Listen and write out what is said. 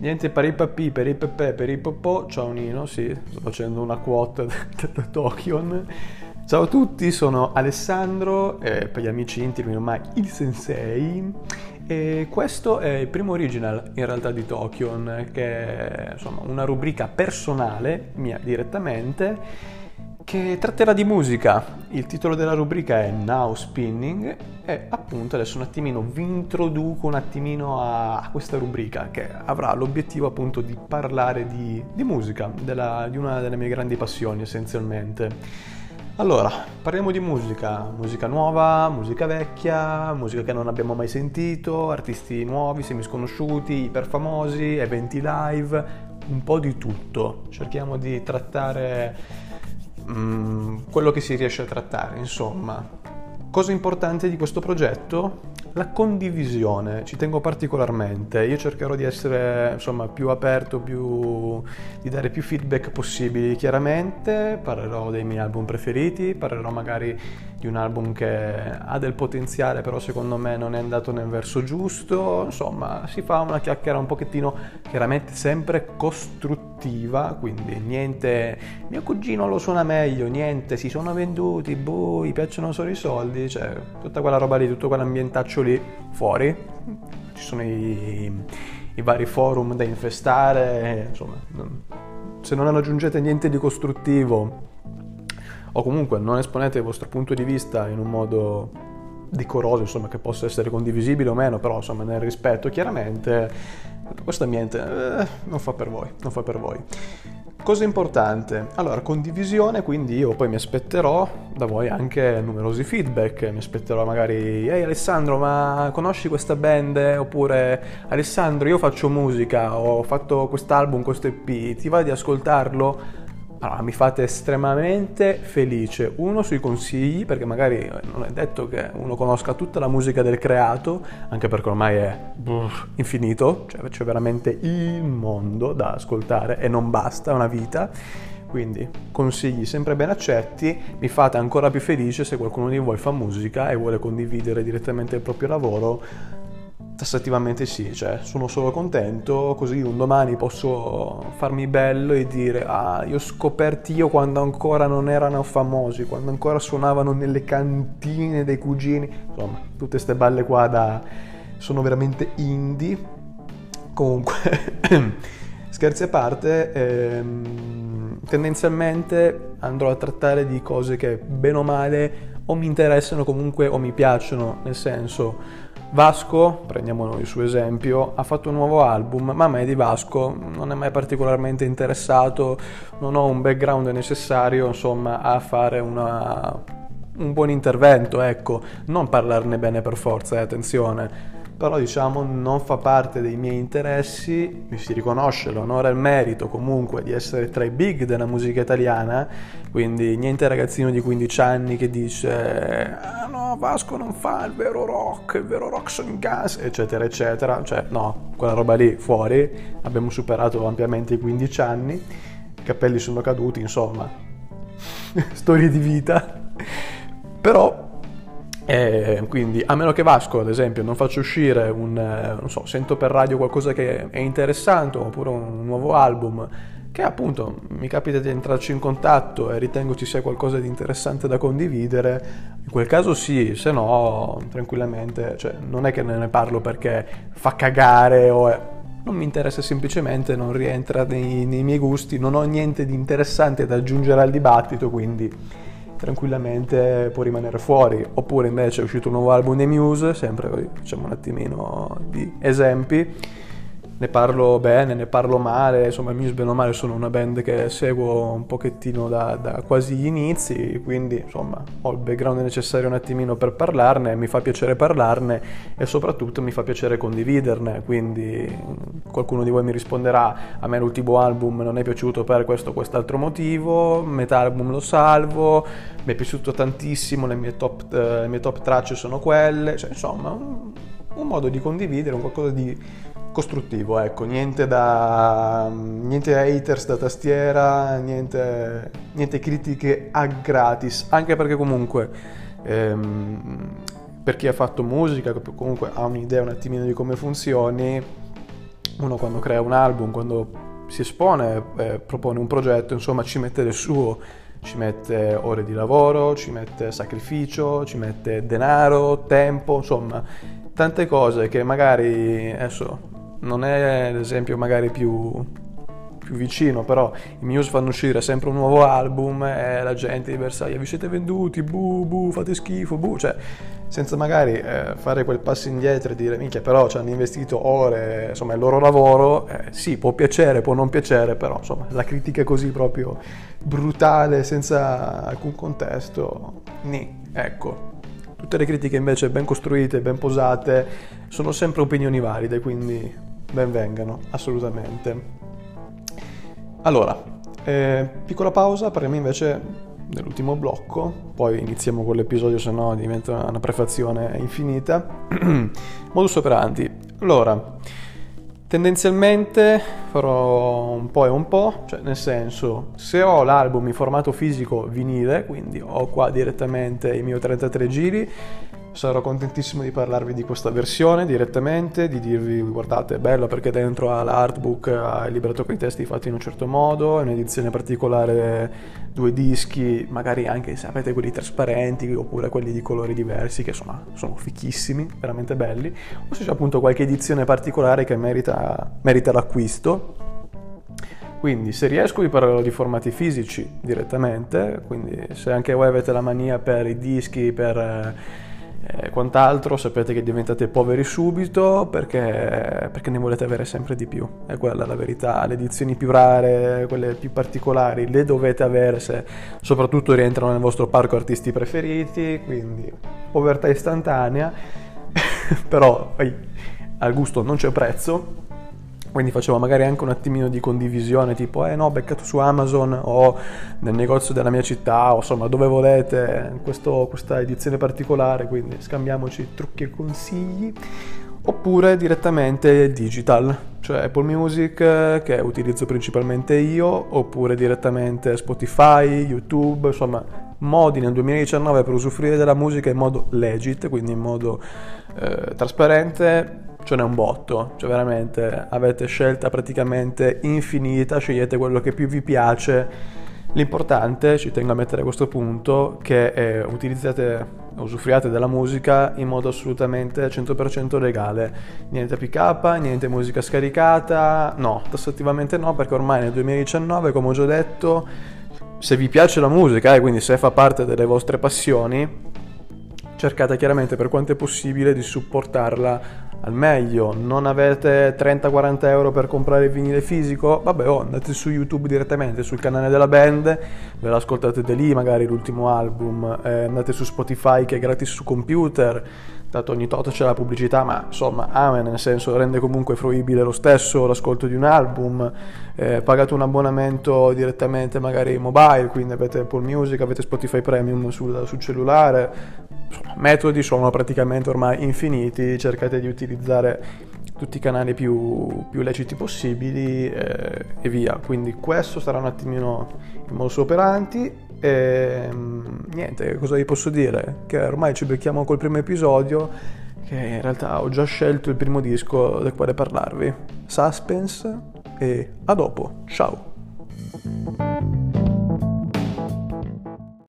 Niente paripapì, peripepe, peripopò, ciao Nino, sì, sto facendo una quote da Tokion. Ciao a tutti, sono Alessandro, eh, per gli amici intimi ormai il sensei, e questo è il primo original in realtà di Tokion, che è insomma, una rubrica personale, mia direttamente, che tratterà di musica. Il titolo della rubrica è Now Spinning e appunto adesso un attimino vi introduco un attimino a questa rubrica che avrà l'obiettivo appunto di parlare di, di musica, della, di una delle mie grandi passioni essenzialmente. Allora, parliamo di musica, musica nuova, musica vecchia, musica che non abbiamo mai sentito, artisti nuovi, semisconosciuti, iperfamosi, eventi live, un po' di tutto. Cerchiamo di trattare Mm, quello che si riesce a trattare, insomma. Cosa importante di questo progetto? La condivisione, ci tengo particolarmente. Io cercherò di essere insomma, più aperto, più, di dare più feedback possibili. Chiaramente parlerò dei miei album preferiti, parlerò magari di un album che ha del potenziale, però secondo me non è andato nel verso giusto. Insomma, si fa una chiacchiera un pochettino chiaramente sempre costruttiva, quindi niente mio cugino lo suona meglio, niente, si sono venduti, boh, gli piacciono solo i soldi, cioè tutta quella roba lì, tutto quell'ambientaccio lì fuori, ci sono i, i vari forum da infestare, insomma, se non aggiungete niente di costruttivo o comunque non esponete il vostro punto di vista in un modo decoroso, insomma, che possa essere condivisibile o meno, però insomma nel rispetto chiaramente, questo ambiente eh, non fa per voi, non fa per voi. Cosa importante? Allora, condivisione, quindi io poi mi aspetterò da voi anche numerosi feedback, mi aspetterò magari, ehi Alessandro, ma conosci questa band? Oppure Alessandro, io faccio musica, ho fatto quest'album, questo EP, ti va di ascoltarlo? Allora, mi fate estremamente felice. Uno sui consigli, perché magari non è detto che uno conosca tutta la musica del creato, anche perché ormai è infinito, cioè c'è veramente il mondo da ascoltare e non basta una vita. Quindi consigli sempre ben accetti, mi fate ancora più felice se qualcuno di voi fa musica e vuole condividere direttamente il proprio lavoro tassativamente sì, cioè sono solo contento, così un domani posso farmi bello e dire ah, io ho scoperti io quando ancora non erano famosi, quando ancora suonavano nelle cantine dei cugini, insomma, tutte queste balle qua da sono veramente indie. Comunque, scherzi a parte, ehm, tendenzialmente andrò a trattare di cose che bene o male o mi interessano comunque o mi piacciono, nel senso Vasco, prendiamo il suo esempio, ha fatto un nuovo album, ma a me di Vasco non è mai particolarmente interessato, non ho un background necessario, insomma, a fare una, un buon intervento, ecco, non parlarne bene per forza, eh, attenzione però diciamo non fa parte dei miei interessi, mi si riconosce l'onore e il merito comunque di essere tra i big della musica italiana, quindi niente ragazzino di 15 anni che dice ah no Vasco non fa il vero rock, il vero rock sono in gas, eccetera eccetera, cioè no, quella roba lì fuori, abbiamo superato ampiamente i 15 anni, i capelli sono caduti, insomma, storie di vita, però e quindi, a meno che Vasco, ad esempio, non faccia uscire un, eh, non so, sento per radio qualcosa che è interessante, oppure un nuovo album, che appunto mi capita di entrarci in contatto e ritengo ci sia qualcosa di interessante da condividere, in quel caso sì, se no, tranquillamente, cioè, non è che ne parlo perché fa cagare o è, non mi interessa semplicemente, non rientra nei, nei miei gusti, non ho niente di interessante da aggiungere al dibattito, quindi tranquillamente può rimanere fuori. Oppure invece è uscito un nuovo album dei Muse, sempre facciamo un attimino di esempi ne parlo bene, ne parlo male, insomma i Muse bene o male sono una band che seguo un pochettino da, da, quasi gli inizi, quindi insomma ho il background necessario un attimino per parlarne, mi fa piacere parlarne e soprattutto mi fa piacere condividerne, quindi qualcuno di voi mi risponderà a me l'ultimo album non è piaciuto per questo o quest'altro motivo, metà album lo salvo, mi è piaciuto tantissimo, le mie top, eh, le mie top tracce sono quelle, cioè insomma un, un modo di condividere, un qualcosa di costruttivo, ecco, niente da niente haters da tastiera, niente, niente critiche a gratis, anche perché comunque ehm, per chi ha fatto musica, comunque ha un'idea un attimino di come funzioni, uno quando crea un album, quando si espone, eh, propone un progetto, insomma ci mette del suo, ci mette ore di lavoro, ci mette sacrificio, ci mette denaro, tempo, insomma tante cose che magari adesso non è l'esempio magari più più vicino, però i Muse fanno uscire sempre un nuovo album e la gente di Versailles vi siete venduti, bu bu, fate schifo, bu, cioè senza magari eh, fare quel passo indietro e dire minchia però ci hanno investito ore, insomma il loro lavoro, eh, sì può piacere, può non piacere, però insomma la critica così proprio brutale, senza alcun contesto, ni, ecco. Tutte le critiche invece ben costruite, ben posate, sono sempre opinioni valide, quindi ben vengano, assolutamente. Allora, eh, piccola pausa, parliamo invece dell'ultimo blocco, poi iniziamo con l'episodio, se no diventa una prefazione infinita. Modus operandi. Allora, tendenzialmente farò un po' e un po', cioè nel senso, se ho l'album in formato fisico vinile, quindi ho qua direttamente i miei 33 giri, sarò contentissimo di parlarvi di questa versione direttamente, di dirvi guardate è bello perché dentro ha l'artbook, ha il libretto con i testi fatti in un certo modo, è un'edizione particolare, due dischi, magari anche se avete quelli trasparenti oppure quelli di colori diversi che insomma sono fichissimi, veramente belli, o se c'è appunto qualche edizione particolare che merita, merita l'acquisto. Quindi se riesco vi parlerò di formati fisici direttamente, quindi se anche voi avete la mania per i dischi, per e quant'altro, sapete che diventate poveri subito perché, perché, ne volete avere sempre di più. È quella la verità. Le edizioni più rare, quelle più particolari, le dovete avere se soprattutto rientrano nel vostro parco artisti preferiti. Quindi povertà istantanea, però poi, al gusto non c'è prezzo quindi facevo magari anche un attimino di condivisione, tipo, eh no, beccato su Amazon o nel negozio della mia città, o insomma dove volete, questo, questa edizione particolare, quindi scambiamoci trucchi e consigli. Oppure direttamente digital, cioè Apple Music che utilizzo principalmente io, oppure direttamente Spotify, YouTube, insomma modi nel 2019 per usufruire della musica in modo legit, quindi in modo eh, trasparente ce n'è un botto, cioè veramente avete scelta praticamente infinita, scegliete quello che più vi piace. L'importante, ci tengo a mettere a questo punto, che eh, utilizzate, usufruiate della musica in modo assolutamente 100% legale. Niente PK, niente musica scaricata, no, tassativamente no, perché ormai nel 2019, come ho già detto, se vi piace la musica e eh, quindi se fa parte delle vostre passioni, cercate chiaramente per quanto è possibile di supportarla al meglio. Non avete 30-40 euro per comprare il vinile fisico? Vabbè, oh, andate su YouTube direttamente, sul canale della band, ve l'ascoltate lì, magari l'ultimo album, eh, andate su Spotify che è gratis su computer, dato ogni tot c'è la pubblicità, ma insomma, amen, nel senso rende comunque fruibile lo stesso l'ascolto di un album, eh, pagate un abbonamento direttamente magari mobile, quindi avete Apple Music, avete Spotify Premium sul, sul cellulare, insomma, metodi sono praticamente ormai infiniti, cercate di utilizzare tutti i canali più, più leciti possibili eh, e via. Quindi questo sarà un attimino il modus operandi e mm, niente, cosa vi posso dire? Che ormai ci becchiamo col primo episodio che in realtà ho già scelto il primo disco del quale parlarvi. Suspense e a dopo, ciao!